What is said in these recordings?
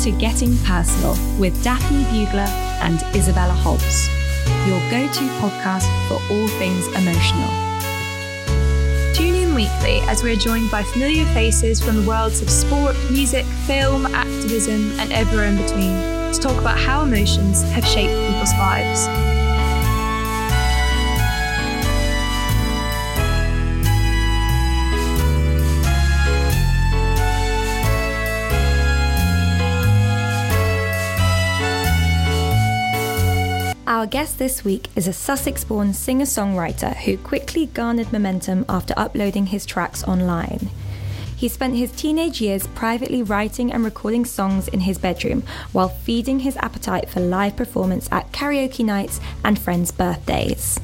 to Getting Personal with Daphne Bugler and Isabella Hobbs, your go to podcast for all things emotional. Tune in weekly as we're joined by familiar faces from the worlds of sport, music, film, activism, and everywhere in between to talk about how emotions have shaped people's lives. Guest this week is a Sussex born singer songwriter who quickly garnered momentum after uploading his tracks online. He spent his teenage years privately writing and recording songs in his bedroom while feeding his appetite for live performance at karaoke nights and friends' birthdays.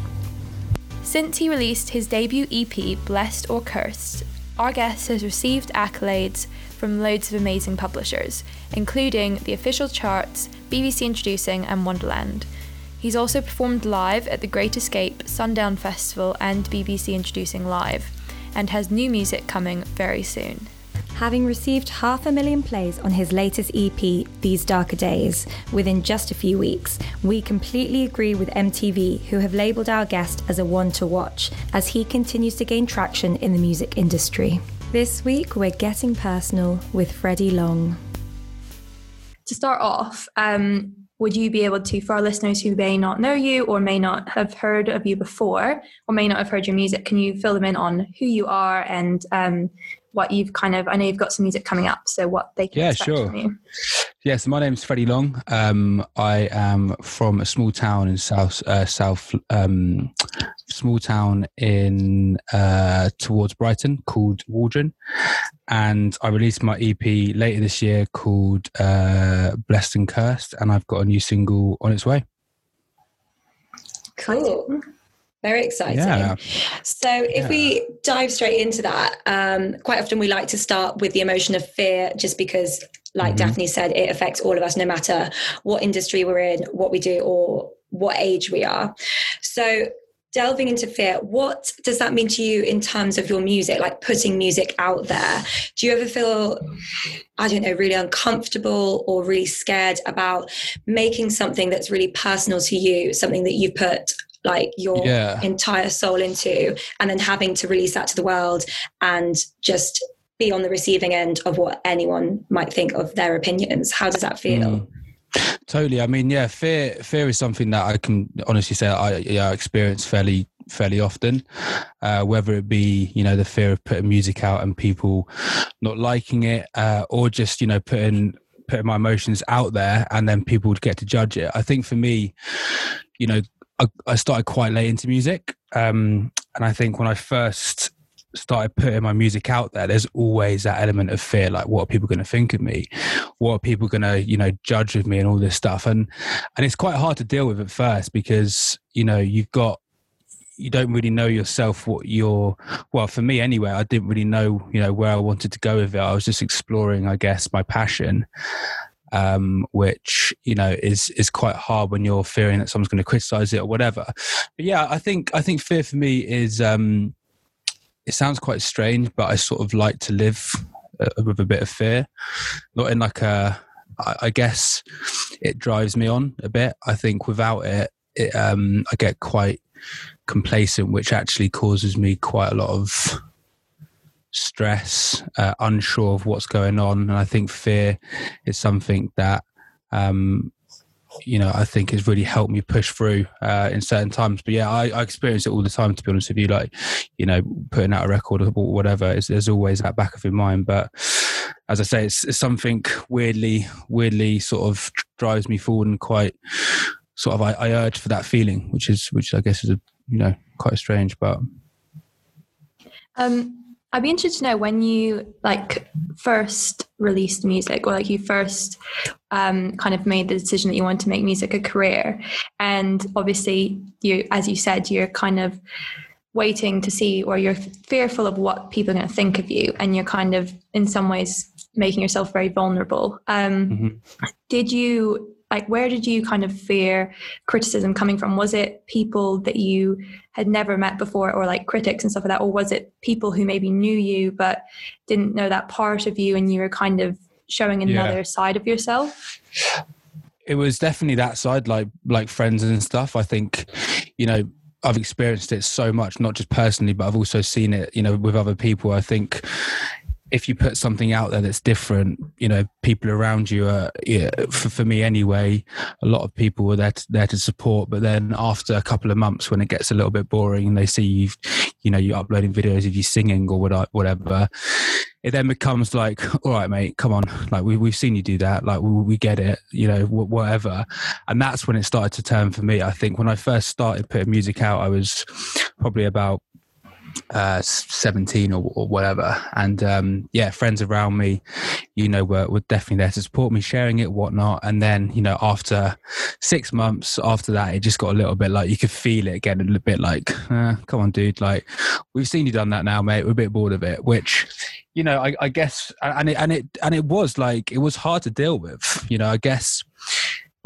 Since he released his debut EP, Blessed or Cursed, our guest has received accolades from loads of amazing publishers, including the official charts, BBC Introducing, and Wonderland. He's also performed live at the Great Escape, Sundown Festival, and BBC Introducing Live, and has new music coming very soon. Having received half a million plays on his latest EP, These Darker Days, within just a few weeks, we completely agree with MTV, who have labelled our guest as a one to watch as he continues to gain traction in the music industry. This week, we're getting personal with Freddie Long. To start off, um, would you be able to, for our listeners who may not know you or may not have heard of you before or may not have heard your music, can you fill them in on who you are and um, what you've kind of, I know you've got some music coming up, so what they can yeah, expect sure. from you. Yeah, so my name's Freddie Long. Um, I am from a small town in South uh, South um, small town in uh, towards Brighton called Waldron, and I released my EP later this year called uh, Blessed and Cursed, and I've got a new single on its way. Cool. Very exciting. Yeah. So, if Yeah. we dive straight into that, um, quite often we like to start with the emotion of fear, just because, like Mhm. Daphne said, it affects all of us, no matter what industry we're in, what we do, or what age we are. So, delving into fear, what does that mean to you in terms of your music, like putting music out there? Do you ever feel, I don't know, really uncomfortable or really scared about making something that's really personal to you, something that you put like your Yeah. entire soul into, and then having to release that to the world and just be on the receiving end of what anyone might think of their opinions? How does that feel? Mm. Totally. I mean, yeah, fear fear is something that I can honestly say I yeah, I experience fairly fairly often. Uh, whether it be you know the fear of putting music out and people not liking it, uh, or just you know putting putting my emotions out there and then people would get to judge it. I think for me, you know, I, started quite late into music, um, and I think when I first started putting my music out there, there's always that element of fear, like what are people going to think of me? What are people going to, you know, judge of me and all this stuff? And and it's quite hard to deal with at first because you know you've got you don't really know yourself what you're well for me anyway i didn't really know you know where i wanted to go with it i was just exploring i guess my passion um, which you know is is quite hard when you're fearing that someone's going to criticize it or whatever. But yeah, I think I think fear for me is um, it sounds quite strange, but I sort of like to live uh, with a bit of fear, not in like a. I I guess it drives me on a bit. I think without it, it um, I get quite complacent, which actually causes me quite a lot of stress, uh, unsure of what's going on, and I think fear is something that um, you know I think has really helped me push through uh, in certain times. But yeah, I, I experience it all the time. To be honest with you, like you know, putting out a record or whatever, there's always that back of your mind. But as I say, it's, it's something weirdly, weirdly sort of drives me forward and quite sort of I, I urge for that feeling, which is which I guess is a you know quite strange, but Um, I'd be interested to know when you like first released music or like you first um, kind of made the decision that you wanted to make music a career. And obviously you, as you said, you're kind of waiting to see or you're fearful of what people are going to think of you. And you're kind of in some ways making yourself very vulnerable. Um, Mhm. Did you like where did you kind of fear criticism coming from was it people that you had never met before or like critics and stuff like that or was it people who maybe knew you but didn't know that part of you and you were kind of showing another yeah. side of yourself? It was definitely that side, like like friends and stuff. I think, you know, I've experienced it so much, not just personally, but I've also seen it, you know, with other people. I think if you put something out there that's different, you know, people around you are, yeah, for, for me anyway, a lot of people were there to, there to support. But then after a couple of months, when it gets a little bit boring and they see you, you know, you're uploading videos of you singing or whatever, it then becomes like, all right, mate, come on. Like we, we've seen you do that. Like we, we get it, you know, whatever. And that's when it started to turn for me. I think when I first started putting music out, I was probably about uh, 17 or, or, whatever. And um, yeah, friends around me, you know, were, were definitely there to support me, sharing it, whatnot. And then, you know, after six months after that, it just got a little bit like you could feel it getting a little bit like, uh, come on, dude, like we've seen you done that now, mate. We're a bit bored of it, which, you know, I, I guess, and it, and it, and it was like, it was hard to deal with, you know, I guess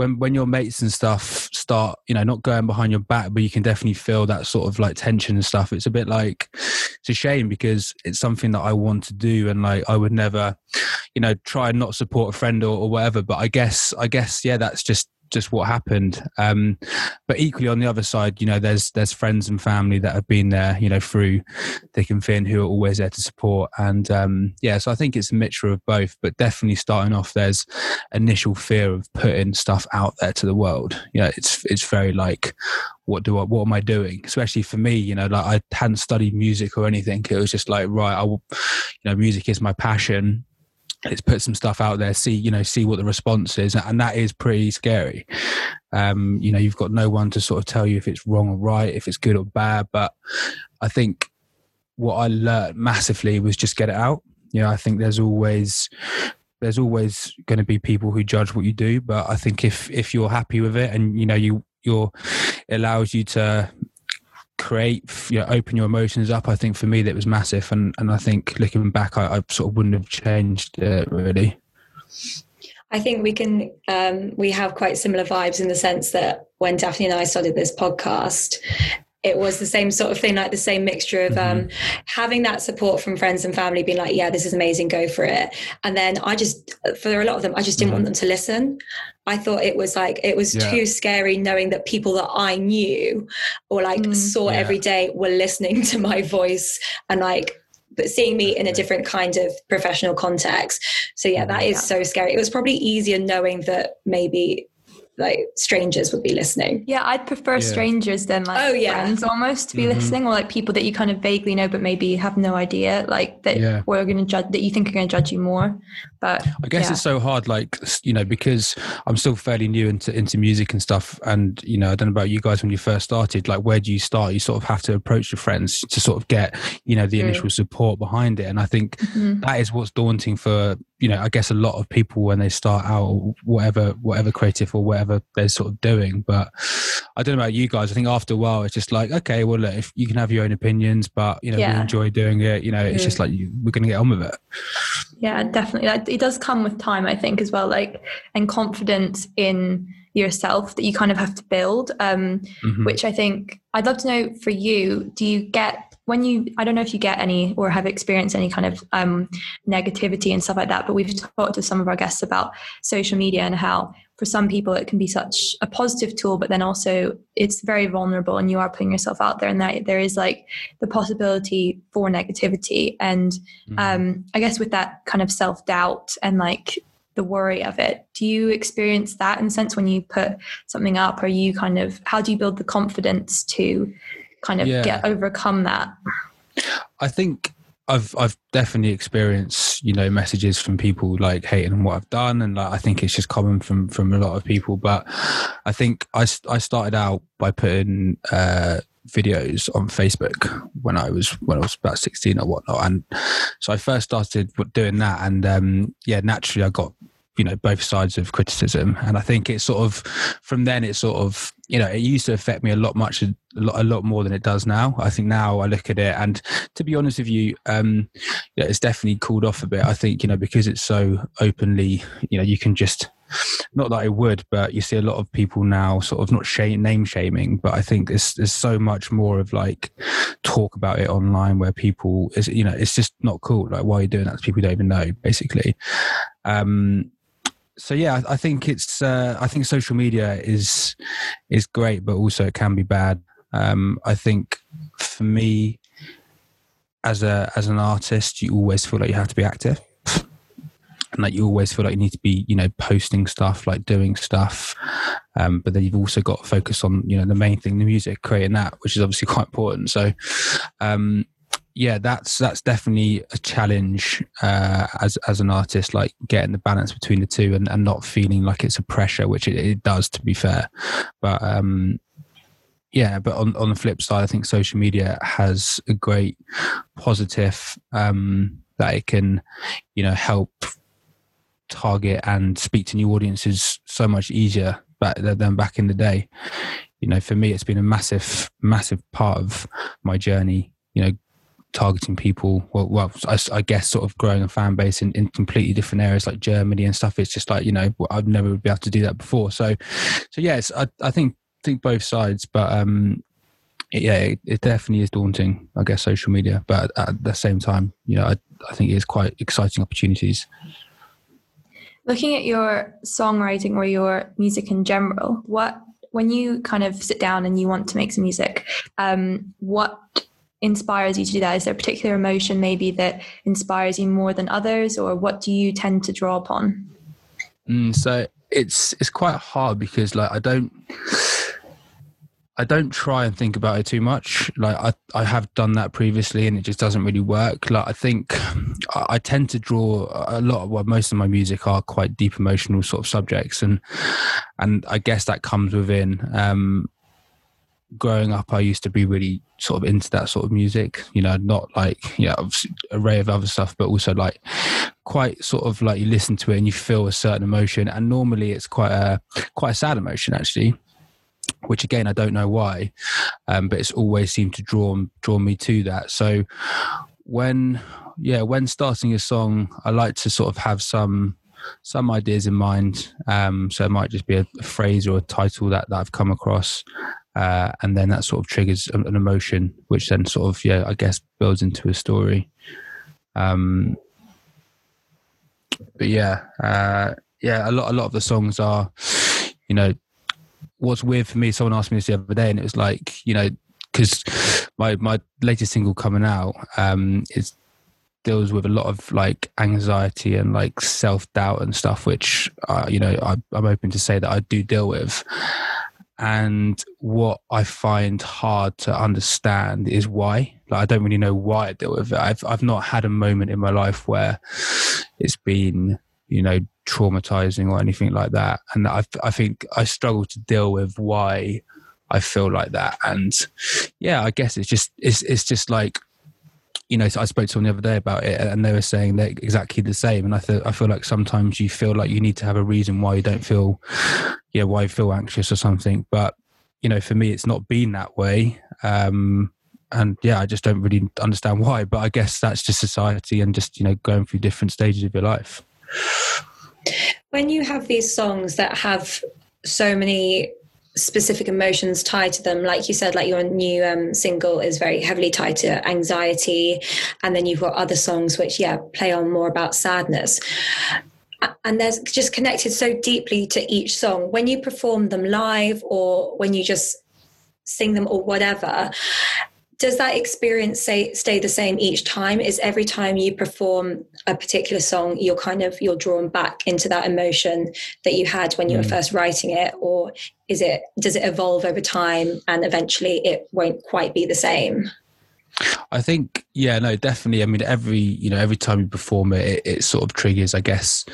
when when your mates and stuff start, you know, not going behind your back, but you can definitely feel that sort of like tension and stuff. It's a bit like it's a shame because it's something that I want to do, and like I would never, you know, try and not support a friend or, or whatever. But I guess, I guess, yeah, that's just just what happened. Um, but equally on the other side, you know, there's there's friends and family that have been there, you know, through thick and thin, who are always there to support. And um, yeah, so I think it's a mixture of both. But definitely starting off, there's initial fear of putting stuff out there to the world. You know, it's it's very like what do I, what am I doing? Especially for me, you know, like I hadn't studied music or anything. It was just like, right, I will, you know, music is my passion let's put some stuff out there see you know see what the response is and that is pretty scary. Um you know you've got no one to sort of tell you if it's wrong or right if it's good or bad but i think what i learned massively was just get it out. You know i think there's always there's always going to be people who judge what you do but i think if if you're happy with it and you know you you're it allows you to create you know, open your emotions up i think for me that was massive. And and i think looking back i, I sort of wouldn't have changed it really. I think we can um, we have quite similar vibes in the sense that when daphne and i started this podcast it was the same sort of thing, like the same mixture of um, mm-hmm. having that support from friends and family, being like, "Yeah, this is amazing, go for it." And then I just, for a lot of them, I just didn't mm-hmm. want them to listen. I thought it was like it was yeah. too scary knowing that people that I knew or like mm, saw yeah. every day were listening to my voice and like but seeing me in a different kind of professional context. So yeah, that is so scary. It was probably easier knowing that maybe like strangers would be listening. Yeah, I'd prefer yeah. strangers than like oh, yeah. friends almost to be mm-hmm. listening, or like people that you kind of vaguely know but maybe have no idea, like that yeah. are going to judge that you think are going to judge you more. But I guess yeah. it's so hard, like you know, because I'm still fairly new into into music and stuff, and you know, I don't know about you guys when you first started. Like, where do you start? You sort of have to approach your friends to sort of get you know the True. initial support behind it, and I think mm-hmm. that is what's daunting for you know, I guess a lot of people when they start out, whatever, whatever creative or whatever they're sort of doing. But I don't know about you guys. I think after a while, it's just like, okay, well, look, if you can have your own opinions, but you know, yeah. we enjoy doing it. You know, it's just like you, we're going to get on with it. Yeah, definitely. It does come with time, I think, as well. Like, and confidence in yourself that you kind of have to build. Um, mm-hmm. Which I think I'd love to know for you. Do you get when you i don't know if you get any or have experienced any kind of um, negativity and stuff like that but we've talked to some of our guests about social media and how for some people it can be such a positive tool but then also it's very vulnerable and you are putting yourself out there and that there is like the possibility for negativity and mm-hmm. um, i guess with that kind of self-doubt and like the worry of it do you experience that in a sense when you put something up or you kind of how do you build the confidence to kind of yeah. get overcome that? I think I've I've definitely experienced you know messages from people like hating on what I've done, and like I think it's just common from from a lot of people. But I think I I started out by putting uh, videos on Facebook when I was when I was about sixteen or whatnot, and so I first started doing that, and um, yeah, naturally I got you know both sides of criticism and i think it's sort of from then it sort of you know it used to affect me a lot much a lot, a lot more than it does now i think now i look at it and to be honest with you um it's definitely cooled off a bit i think you know because it's so openly you know you can just not that I would, but you see a lot of people now sort of not shame, name shaming, but I think there's there's so much more of like talk about it online where people is you know it's just not cool. Like why are you doing that to people you don't even know, basically. Um, so yeah, I, think it's uh, I think social media is is great, but also it can be bad. Um, I think for me, as a as an artist, you always feel like you have to be active. And like you always feel like you need to be you know posting stuff like doing stuff. Um, but then you've also got to focus on you know the main thing the music creating that which is obviously quite important. So um, yeah that's that's definitely a challenge uh, as as an artist like getting the balance between the two and, and not feeling like it's a pressure which it, it does to be fair but um yeah, but on, on the flip side, I think social media has a great positive um, that it can, you know, help target and speak to new audiences so much easier back than back in the day. You know, for me, it's been a massive, massive part of my journey. You know, targeting people. Well, well, I, I guess sort of growing a fan base in, in completely different areas like Germany and stuff. It's just like you know, I've never been able to do that before. So, so yes, I, I think think both sides, but um, yeah, it, it, definitely is daunting. I guess social media, but at the same time, you know, I, I think it is quite exciting opportunities. Looking at your songwriting or your music in general, what when you kind of sit down and you want to make some music, um, what inspires you to do that? Is there a particular emotion maybe that inspires you more than others, or what do you tend to draw upon? Mm, so it's it's quite hard because like I don't I don't try and think about it too much. Like I, I have done that previously, and it just doesn't really work. Like I think I, I tend to draw a lot. Of, well, most of my music are quite deep emotional sort of subjects, and and I guess that comes within. Um, growing up, I used to be really sort of into that sort of music. You know, not like yeah, array of other stuff, but also like quite sort of like you listen to it and you feel a certain emotion. And normally, it's quite a quite a sad emotion actually which again I don't know why, um, but it's always seemed to draw draw me to that. So when yeah, when starting a song, I like to sort of have some some ideas in mind. Um, so it might just be a, a, phrase or a title that, that I've come across, uh, and then that sort of triggers an, emotion, which then sort of yeah, I guess builds into a story. Um, but yeah, uh, yeah, a lot a lot of the songs are, you know, what's weird for me, someone asked me this the other day, and it was like, you know, because my my latest single coming out um, is deals with a lot of like anxiety and like self doubt and stuff, which uh, you know I, I'm open to say that I do deal with. And what I find hard to understand is why. Like I don't really know why I deal with it. I've I've not had a moment in my life where it's been you know traumatizing or anything like that. And I, I think I struggle to deal with why I feel like that. And yeah, I guess it's just it's it's just like you know, I spoke to someone the other day about it, and they were saying they're exactly the same. And I th- I feel like sometimes you feel like you need to have a reason why you don't feel, yeah, why you feel anxious or something. But you know, for me, it's not been that way. Um, and yeah, I just don't really understand why. But I guess that's just society and just you know going through different stages of your life. When you have these songs that have so many specific emotions tied to them. Like you said like your new um, single is very heavily tied to anxiety. And then you've got other songs which yeah play on more about sadness. And they're just connected so deeply to each song. When you perform them live or when you just sing them or whatever does that experience say, stay the same each time? Is every time you perform a particular song you're kind of you're drawn back into that emotion that you had when you mm. were first writing it? Or is it does it evolve over time and eventually it won't quite be the same I think, yeah, no, definitely. I mean, every you know, every time you perform it, it, it, sort of triggers, I guess,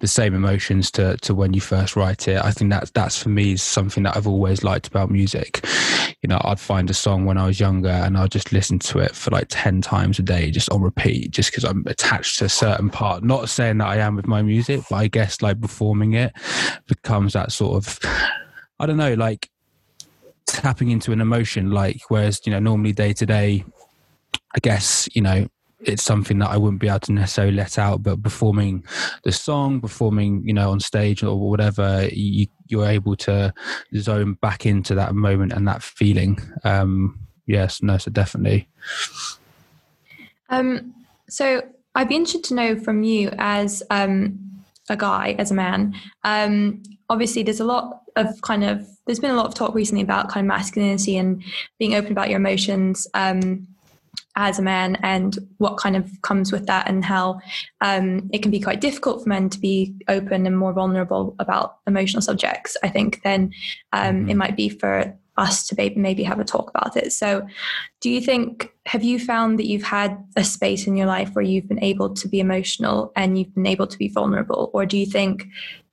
the same emotions to to when you first write it. I think that's that's for me something that I've always liked about music. You know, I'd find a song when I was younger, and I'd just listen to it for like ten times a day, just on repeat, just because I'm attached to a certain part. Not saying that I am with my music, but I guess like performing it becomes that sort of, I don't know, like tapping into an emotion like whereas you know normally day to day I guess, you know, it's something that I wouldn't be able to necessarily let out. But performing the song, performing, you know, on stage or whatever, you, you're able to zone back into that moment and that feeling. Um, yes, no, so definitely. Um, so I'd be interested to know from you as um, a guy, as a man. Um, obviously, there's a lot of kind of there's been a lot of talk recently about kind of masculinity and being open about your emotions. Um, as a man and what kind of comes with that and how um, it can be quite difficult for men to be open and more vulnerable about emotional subjects i think then um, mm-hmm. it might be for us to maybe have a talk about it. So do you think have you found that you've had a space in your life where you've been able to be emotional and you've been able to be vulnerable? Or do you think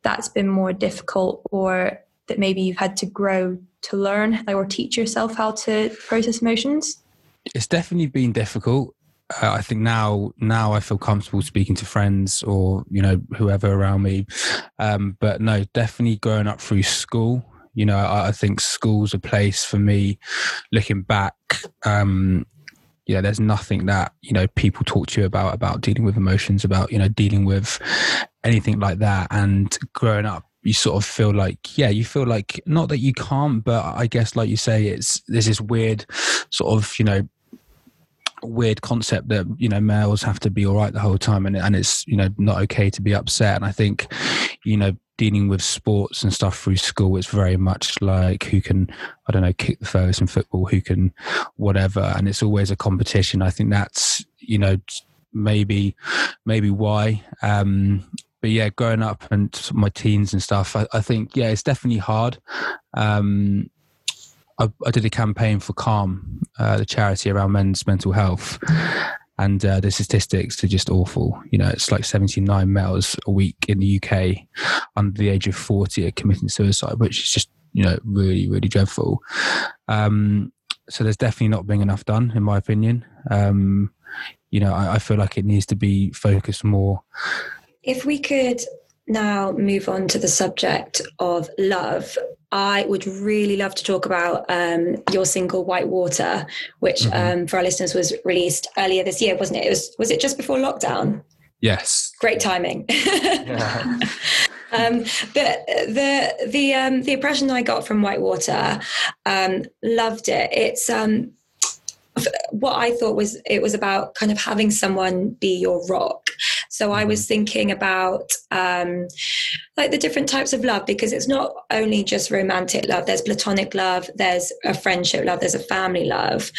that's been more difficult or that maybe you've had to grow to learn or teach yourself how to process emotions it's definitely been difficult. Uh, I think now now I feel comfortable speaking to friends or you know whoever around me. Um, but no, definitely growing up through school. You know, I, I think school's a place for me. Looking back, um, there's nothing that you know people talk to you about about dealing with emotions, about you know dealing with anything like that. And growing up you sort of feel like yeah you feel like not that you can't but i guess like you say it's there's this weird sort of you know weird concept that you know males have to be all right the whole time and, and it's you know not okay to be upset. And i think you know dealing with sports and stuff through school it's very much like who can i don't know kick the furthest in football who can whatever. And it's always a competition. I think that's you know maybe maybe why. Um but yeah, growing up and my teens and stuff, I, I think yeah, it's definitely hard. Um, I, I, did a campaign for Calm, uh, the charity around men's mental health, and uh, the statistics are just awful. You know, it's like 79 males a week in the UK under the age of 40 are committing suicide, which is just you know really really dreadful. Um, so there's definitely not being enough done, in my opinion. Um, you know, I, I feel like it needs to be focused more if we could now move on to the subject of love, I would really love to talk about um, your single "White Water," which mm-hmm. um, for our listeners was released earlier this year, wasn't it? It was was it just before lockdown? Yes. Great timing. um, but the the um, the impression I got from White Water, um, loved it. It's um, what I thought was it was about kind of having someone be your rock. So I was mm-hmm. thinking about um, like the different types of love because it's not only just romantic love. There's platonic love. There's a friendship love. There's a family love,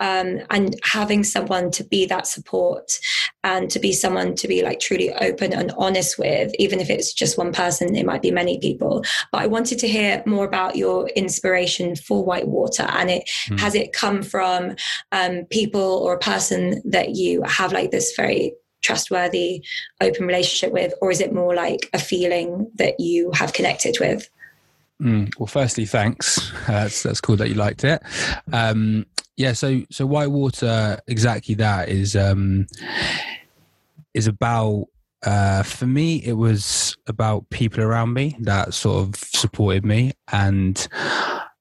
um, and having someone to be that support and to be someone to be like truly open and honest with, even if it's just one person, it might be many people. But I wanted to hear more about your inspiration for White Water, and it mm. has it come from um, people or a person that you have like this very trustworthy, open relationship with, or is it more like a feeling that you have connected with? Mm, well, firstly, thanks. Uh, that's, that's cool that you liked it. Um, yeah, so so white water exactly that is um, is about. Uh, for me, it was about people around me that sort of supported me, and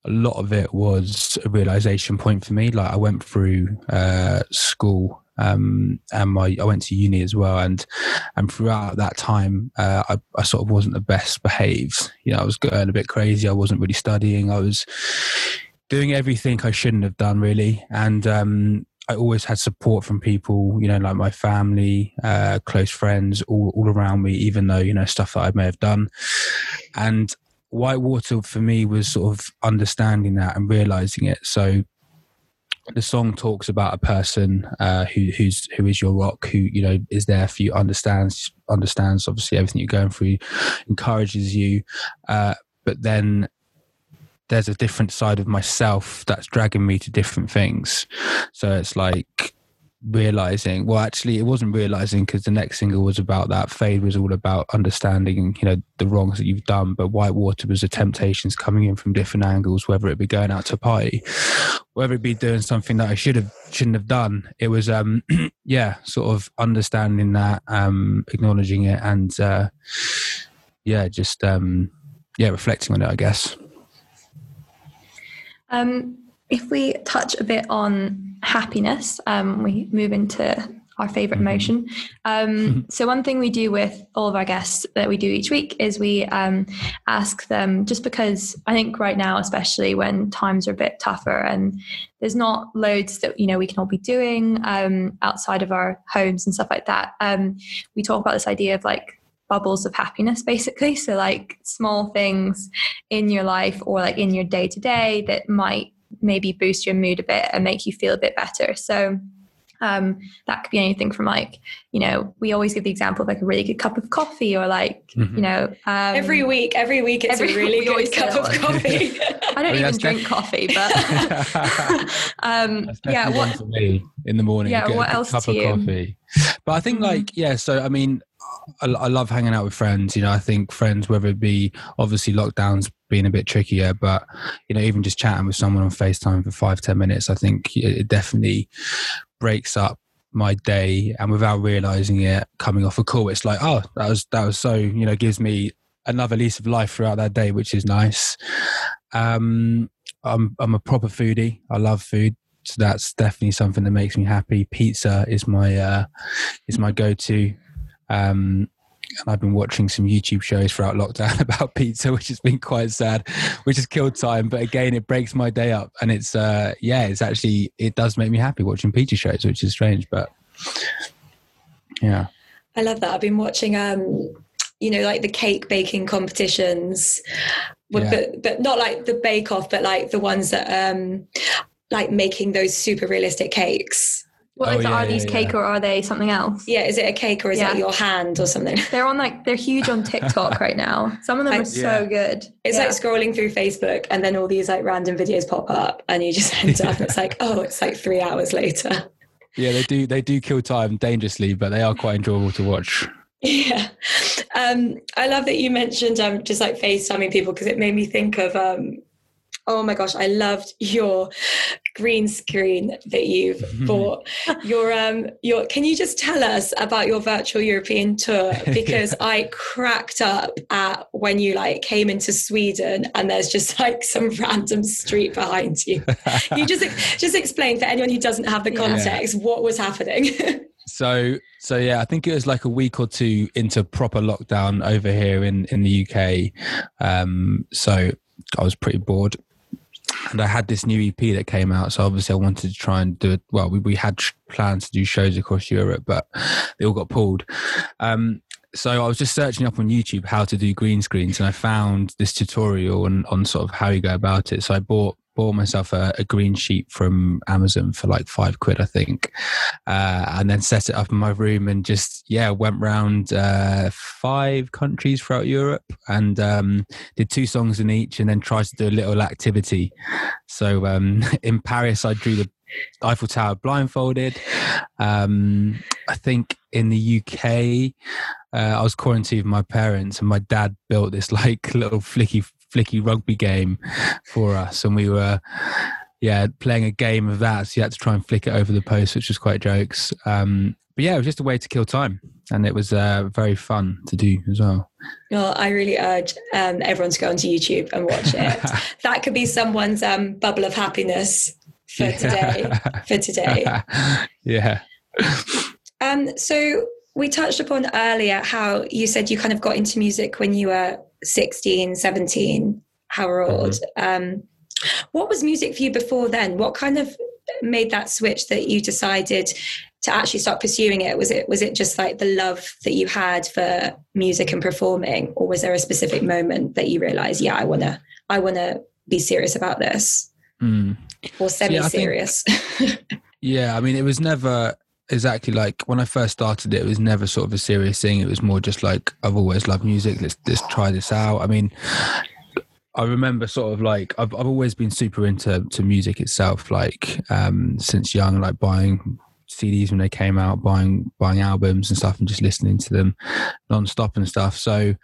a lot of it was a realization point for me. Like I went through uh, school um, and my I went to uni as well, and and throughout that time, uh, I, I sort of wasn't the best behaved. You know, I was going a bit crazy. I wasn't really studying. I was doing everything I shouldn't have done, really, and um, I always had support from people, you know, like my family, uh, close friends, all, all around me, even though, you know, stuff that I may have done. And Whitewater for me was sort of understanding that and realizing it. So the song talks about a person uh, who who's who is your rock, who you know is there for you, understands understands obviously everything you're going through, encourages you, uh, but then there's a different side of myself that's dragging me to different things. So it's like realizing well actually it wasn't realizing because the next single was about that. Fade was all about understanding you know the wrongs that you've done but white water was the temptations coming in from different angles whether it be going out to a party whether it be doing something that i should have shouldn't have done. It was um yeah sort of understanding that um acknowledging it and uh yeah just um yeah reflecting on it i guess. Um if we touch a bit on happiness, um, we move into our favorite Mhm. emotion. Um, so, one thing we do with all of our guests that we do each week is we um, ask them, just because I think right now, especially when times are a bit tougher and there's not loads that you know we can all be doing um, outside of our homes and stuff like that. Um, we talk about this idea of like bubbles of happiness, basically. So, like small things in your life or like in your day to day that might maybe boost your mood a bit and make you feel a bit better. So um, that could be anything from like, you know, we always give the example of like a really good cup of coffee or like, Mhm. you know, um, every week, every week, it's every- a really good cup of coffee. I don't mean, even drink def- coffee, but um, yeah, what one for me in the morning. Yeah, what good else cup to of you? coffee. But I think, Mhm. like, yeah. So I mean, I, I love hanging out with friends. You know, I think friends, whether it be obviously lockdowns being a bit trickier, but you know, even just chatting with someone on Facetime for five ten minutes, I think it it definitely breaks up my day. And without realizing it coming off a call it's like oh that was that was so you know gives me another lease of life throughout that day which is nice. Um i'm i'm a proper foodie. I love food. So that's definitely something that makes me happy. Pizza is my uh is my go-to um and I've been watching some YouTube shows throughout lockdown about pizza, which has been quite sad, which has killed time. But again, it breaks my day up, and it's uh, yeah, it's actually it does make me happy watching pizza shows, which is strange, but yeah, I love that. I've been watching, um, you know, like the cake baking competitions, but, Yeah. but but not like the Bake Off, but like the ones that um, like making those super realistic cakes. What Oh, is yeah, are yeah, these cake yeah. or are they something else? Yeah, is it a cake or is Yeah. it your hand or something? They're on like they're huge on TikTok right now. Some of them I- are so good. It's Yeah. like scrolling through Facebook and then all these like random videos pop up and you just end up and it's like, oh, it's like three hours later. yeah, they do they do kill time dangerously, but they are quite enjoyable to watch. Yeah. Um, I love that you mentioned um, just like FaceTiming people because it made me think of, um, oh my gosh, I loved your green screen that you've bought. Your, um, your, can you just tell us about your virtual European tour? Because I cracked up at when you like came into Sweden and there's just like some random street behind you. You just, just explain for anyone who doesn't have the Yeah. context what was happening. So so yeah, I think it was like a week or two into proper lockdown over here in in the UK. Um, so I was pretty bored, and I had this new EP that came out. So obviously, I wanted to try and do it. Well, we we had plans to do shows across Europe, but they all got pulled. Um, so I was just searching up on YouTube how to do green screens, and I found this tutorial on, on sort of how you go about it. So I bought bought myself a, a green sheet from Amazon for like five quid, I think, uh, and then set it up in my room and just yeah went round uh, five countries throughout Europe and um, did two songs in each, and then tried to do a little activity. So um, in Paris, I drew the Eiffel Tower blindfolded. Um, I think in the UK, uh, I was quarantined with my parents, and my dad built this like little flicky flicky rugby game for us, and we were yeah playing a game of that. So you had to try and flick it over the post, which was quite jokes. Um, but yeah, it was just a way to kill time, and it was uh, very fun to do as well. Well, I really urge um, everyone to go onto YouTube and watch it. that could be someone's um, bubble of happiness for today. For today. yeah. Um, so we touched upon earlier how you said you kind of got into music when you were 16, 17, however old. Um, what was music for you before then? What kind of made that switch that you decided to actually start pursuing it? Was it was it just like the love that you had for music and performing, or was there a specific moment that you realized, yeah, I wanna I wanna be serious about this, Mm. or Yeah, I think- semi-serious? Yeah, I mean, it was never exactly like when I first started it. It was never sort of a serious thing. It was more just like I've always loved music. Let's let's try this out. I mean, I remember sort of like I've I've always been super into to music itself. Like um, since young, like buying CDs when they came out, buying buying albums and stuff, and just listening to them non-stop and stuff. So,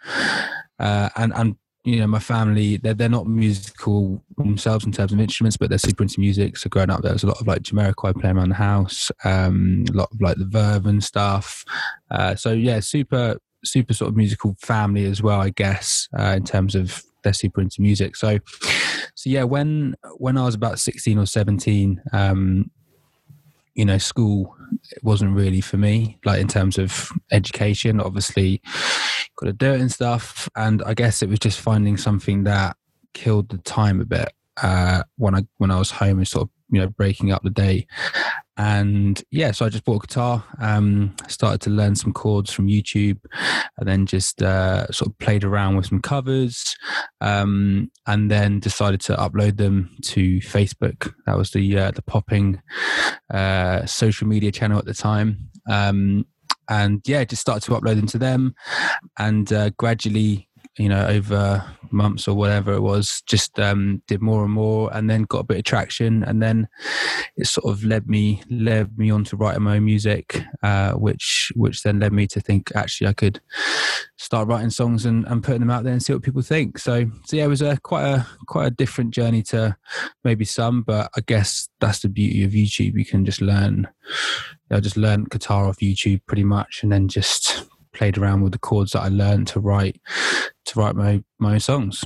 uh, and and you know, my family they're they're not musical themselves in terms of instruments, but they're super into music. So growing up, there was a lot of like Jamiroquai playing around the house, um, a lot of like the Verve and stuff. Uh, so yeah, super super sort of musical family as well, I guess, uh, in terms of they're super into music. So so yeah, when when I was about sixteen or seventeen. Um, you know, school wasn't really for me, like in terms of education. Obviously, got to do it and stuff. And I guess it was just finding something that killed the time a bit uh, when I when I was home and sort of you know breaking up the day. And yeah so i just bought a guitar um started to learn some chords from youtube and then just uh, sort of played around with some covers um and then decided to upload them to facebook. That was the uh, the popping uh social media channel at the time. Um and yeah just started to upload them to them. And uh, gradually you know over months or whatever it was just um, did more and more and then got a bit of traction. And then it sort of led me led me on to writing my own music uh, which which then led me to think actually I could start writing songs and, and putting them out there and see what people think. So so yeah it was a quite a quite a different journey to maybe some but I guess that's the beauty of YouTube. You can just learn I just learned guitar off YouTube pretty much and then just played around with the chords that I learned to write to write my my songs.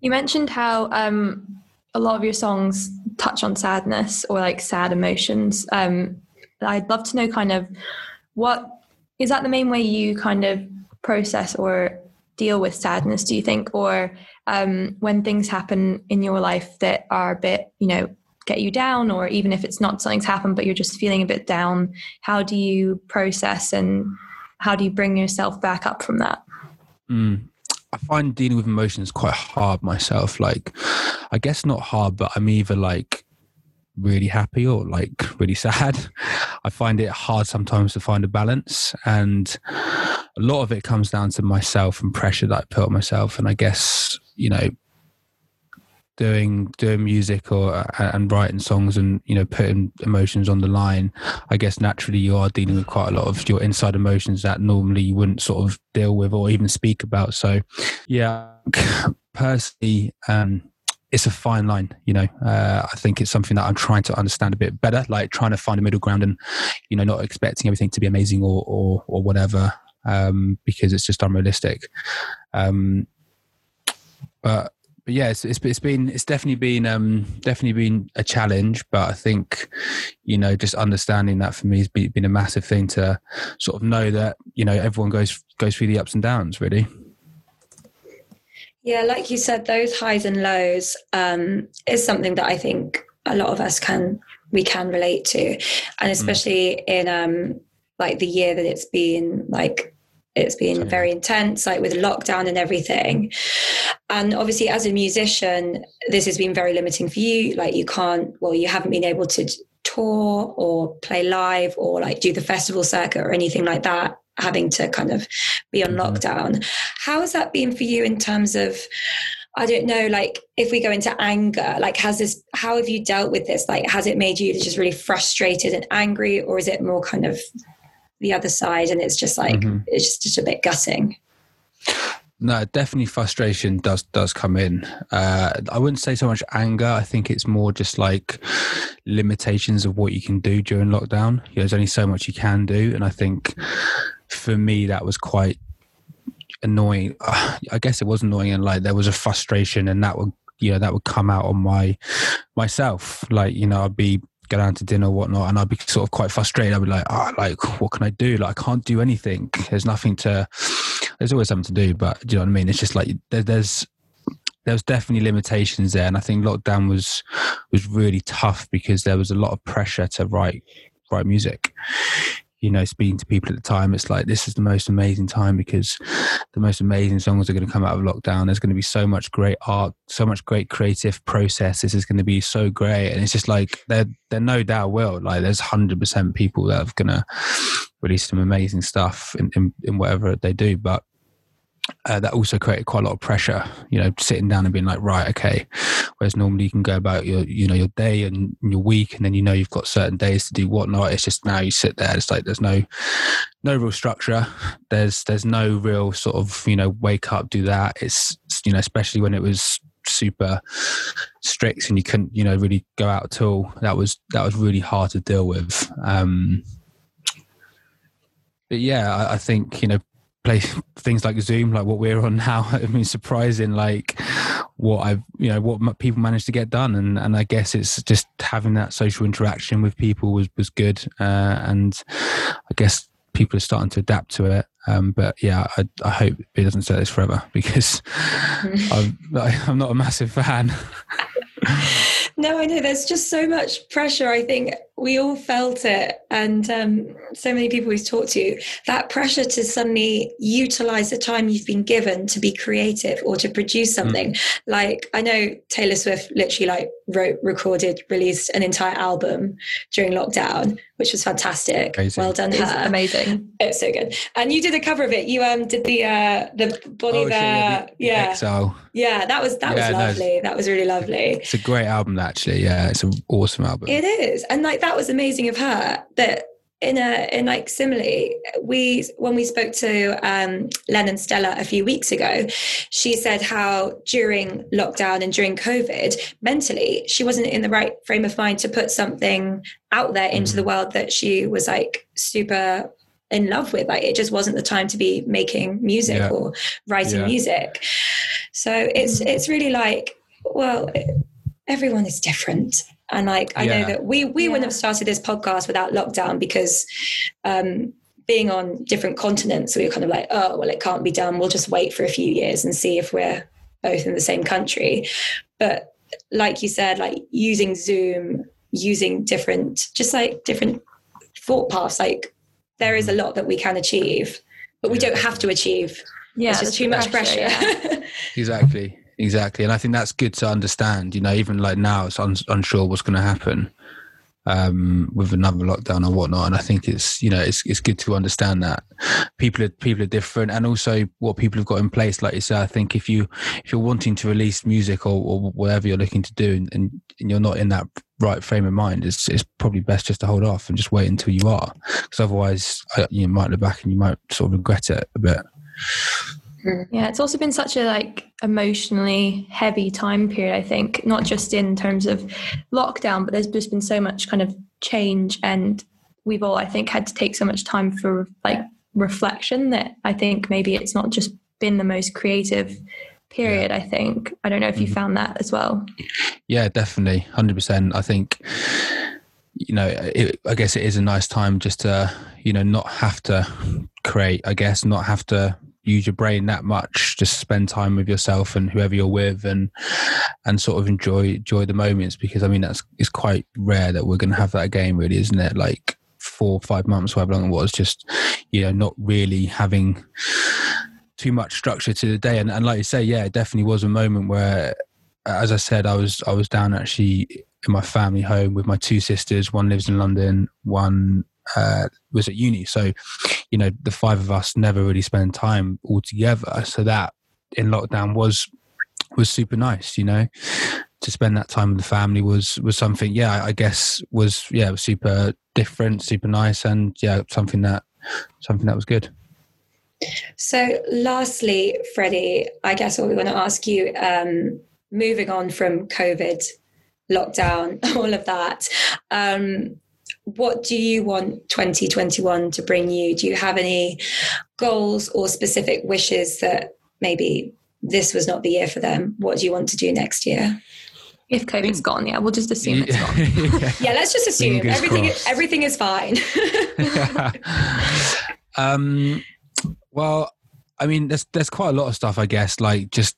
You mentioned how um, a lot of your songs touch on sadness or like sad emotions. Um, I'd love to know kind of what is that the main way you kind of process or deal with sadness, do you think? Or um, when things happen in your life that are a bit, you know, get you down, or even if it's not something's happened, but you're just feeling a bit down, how do you process and how do you bring yourself back up from that? Mm. I find dealing with emotions quite hard myself. Like, I guess not hard, but I'm either like really happy or like really sad. I find it hard sometimes to find a balance. And a lot of it comes down to myself and pressure that I put on myself. And I guess, you know, doing doing music or uh, and writing songs and you know putting emotions on the line i guess naturally you are dealing with quite a lot of your inside emotions that normally you wouldn't sort of deal with or even speak about. So yeah personally um it's a fine line you know. Uh, i think it's something that i'm trying to understand a bit better like trying to find a middle ground and you know not expecting everything to be amazing or or, or whatever um because it's just unrealistic. Um but but yeah, it's, it's, it's been it's definitely been um definitely been a challenge, but I think you know just understanding that for me has been, been a massive thing to sort of know that you know everyone goes goes through the ups and downs really. Yeah, like you said, those highs and lows um, is something that I think a lot of us can we can relate to, and mm. especially mm. in um, like the year that it's been like it's been very intense like with lockdown and everything and obviously as a musician this has been very limiting for you like you can't well you haven't been able to tour or play live or like do the festival circuit or anything like that having to kind of be on mm-hmm. lockdown how has that been for you in terms of I don't know, like if we go into anger, like has this, how have you dealt with this? Like, has it made you just really frustrated and angry, or is it more kind of the other side and it's just like mm-hmm. it's just, just a bit gutting. No definitely frustration does does come in. Uh, i wouldn't say so much anger. I think it's more just like limitations of what you can do during lockdown. You know, there's only so much you can do. And i think for me that was quite annoying. I guess it was annoying and like there was a frustration and that would you know that would come out on my myself. Like you know i'd be go down to dinner or whatnot, and I'd be sort of quite frustrated. I'd be like, oh, like, what can I do? Like, I can't do anything. There's nothing to. There's always something to do, but do you know what I mean? It's just like there, there's there's definitely limitations there, and I think lockdown was was really tough because there was a lot of pressure to write write music you know, speaking to people at the time, it's like this is the most amazing time because the most amazing songs are going to come out of lockdown. There's going to be so much great art, so much great creative process. This is going to be so great, and it's just like there, there no doubt will. Like there's hundred percent people that are going to release some amazing stuff in, in, in whatever they do, but uh, that also created quite a lot of pressure. You know, sitting down and being like, right, okay. Whereas normally you can go about your, you know, your day and your week, and then you know you've got certain days to do whatnot. It's just now you sit there. It's like there's no, no real structure. There's there's no real sort of you know wake up, do that. It's you know especially when it was super strict and you couldn't you know really go out at all. That was that was really hard to deal with. Um, but yeah, I, I think you know play things like Zoom, like what we're on now. I mean, surprising like what I've you know what people managed to get done, and and I guess it's just having that social interaction with people was was good, uh, and I guess people are starting to adapt to it. Um, but yeah, I, I, hope it doesn't stay this forever because I'm, I'm not a massive fan. no, I know there's just so much pressure. I think we all felt it, and um, so many people we've talked to that pressure to suddenly utilize the time you've been given to be creative or to produce hmm. something. Mm. Like I know Taylor Swift literally like wrote, recorded, released an entire album during lockdown, which was fantastic. Amazing. Well done, her. Amazing. It's so good. And you did a cover of it. You um did the uh the body oh, there. Yeah. Exile. Yeah, that was that yeah, was lovely. No, that was really lovely. It's a great album, actually. Yeah, it's an awesome album. It is, and like that was amazing of her that in a in like similarly we when we spoke to um, Lennon Stella a few weeks ago she said how during lockdown and during covid mentally she wasn't in the right frame of mind to put something out there into mm. the world that she was like super in love with like it just wasn't the time to be making music yeah. or writing yeah. music so it's mm. it's really like well everyone is different and like I yeah. know that we we yeah. wouldn't have started this podcast without lockdown because um, being on different continents, we were kind of like, oh well, it can't be done. We'll just wait for a few years and see if we're both in the same country. But like you said, like using Zoom, using different, just like different thought paths. Like there is a lot that we can achieve, but we don't have to achieve. Yeah, it's just too much pressure. pressure. Yeah. exactly exactly and i think that's good to understand you know even like now it's un- unsure what's going to happen um, with another lockdown or whatnot and i think it's you know it's, it's good to understand that people are people are different and also what people have got in place like you said i think if you if you're wanting to release music or, or whatever you're looking to do and, and, you're not in that right frame of mind it's, it's probably best just to hold off and just wait until you are because otherwise uh, you might look back and you might sort of regret it a bit. Yeah, it's also been such a like emotionally heavy time period, I think, not just in terms of lockdown, but there's just been so much kind of change and we've all I think had to take so much time for like reflection that I think maybe it's not just been the most creative period, yeah. I think. I don't know if you mm-hmm. found that as well. Yeah, definitely. 100%. I think you know, it, I guess it is a nice time just to, you know, not have to create, I guess, not have to use your brain that much just spend time with yourself and whoever you're with and and sort of enjoy enjoy the moments because i mean that's it's quite rare that we're going to have that again really isn't it? Like four five months however long it was just you know not really having too much structure to the day. And, and like you say yeah it definitely was a moment where as i said i was i was down actually in my family home with my two sisters. One lives in london one uh, was at uni. So, you know, the five of us never really spent time all together. So that in lockdown was was super nice. You know, to spend that time with the family was was something. Yeah, I guess was yeah was super different, super nice, and yeah, something that something that was good. So, lastly, Freddie, I guess what we want to ask you, um, moving on from COVID, lockdown, all of that. Um, what do you want 2021 to bring you? Do you have any goals or specific wishes that maybe this was not the year for them? What do you want to do next year? If COVID's gone, yeah, we'll just assume it's gone. yeah. yeah, let's just assume Fingers everything. Crossed. Everything is fine. um, well, I mean, there's there's quite a lot of stuff, I guess, like just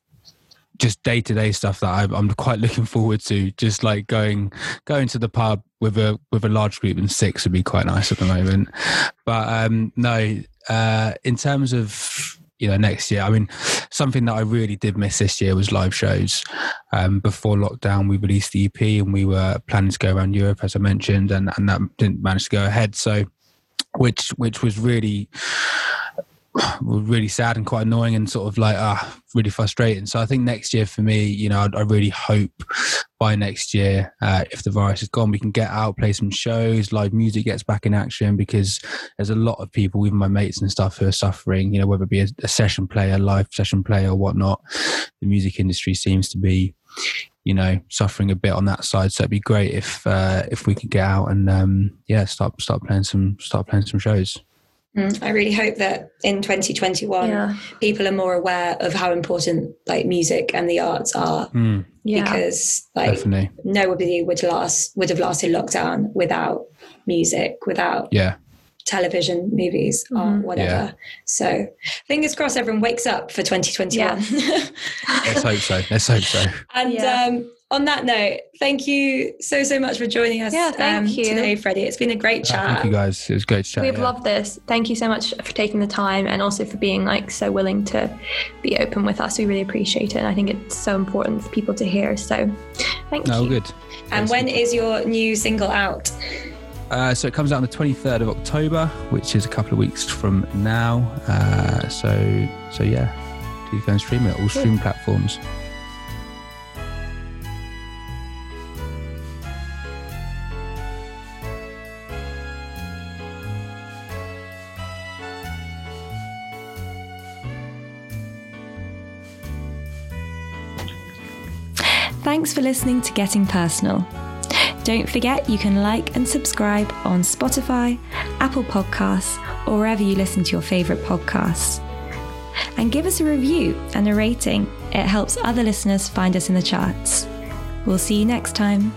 just day to day stuff that I'm, I'm, quite looking forward to. Just like going going to the pub with a with a large group and six would be quite nice at the moment. But um, no, uh, in terms of you know next year, I mean something that I really did miss this year was live shows. Um, before lockdown, we released the EP and we were planning to go around Europe, as I mentioned, and and that didn't manage to go ahead. So, which which was really really sad and quite annoying and sort of like ah really frustrating. So i think next year for me you know i, I really hope by next year uh, if the virus is gone we can get out play some shows live music gets back in action because there's a lot of people even my mates and stuff who are suffering you know whether it be a, a session player live session player or whatnot. The music industry seems to be you know suffering a bit on that side. So it'd be great if uh, if we could get out and um, yeah start start playing some start playing some shows I really hope that in 2021 Yeah. people are more aware of how important like music and the arts are Mm, Yeah. because like definitely. nobody would last would have lasted lockdown without music, without Yeah. television, movies, art, Mhm. whatever. Yeah. So fingers crossed everyone wakes up for 2021. Let's hope so. Let's hope so. and Yeah. um, on that note, thank you so so much for joining us Yeah, thank um, you. today, Freddie. It's been a great chat. Thank you guys. It was great chat. We've yeah. loved this. Thank you so much for taking the time and also for being like so willing to be open with us. We really appreciate it. And I think it's so important for people to hear. So thank No, you. good. And when is your new single out? Uh, so it comes out on the 23rd of October, which is a couple of weeks from now. Uh, so, so yeah, do go and stream it all stream platforms. Thanks for listening to Getting Personal. Don't forget you can like and subscribe on Spotify, Apple Podcasts, or wherever you listen to your favourite podcasts. And give us a review and a rating. It helps other listeners find us in the charts. We'll see you next time.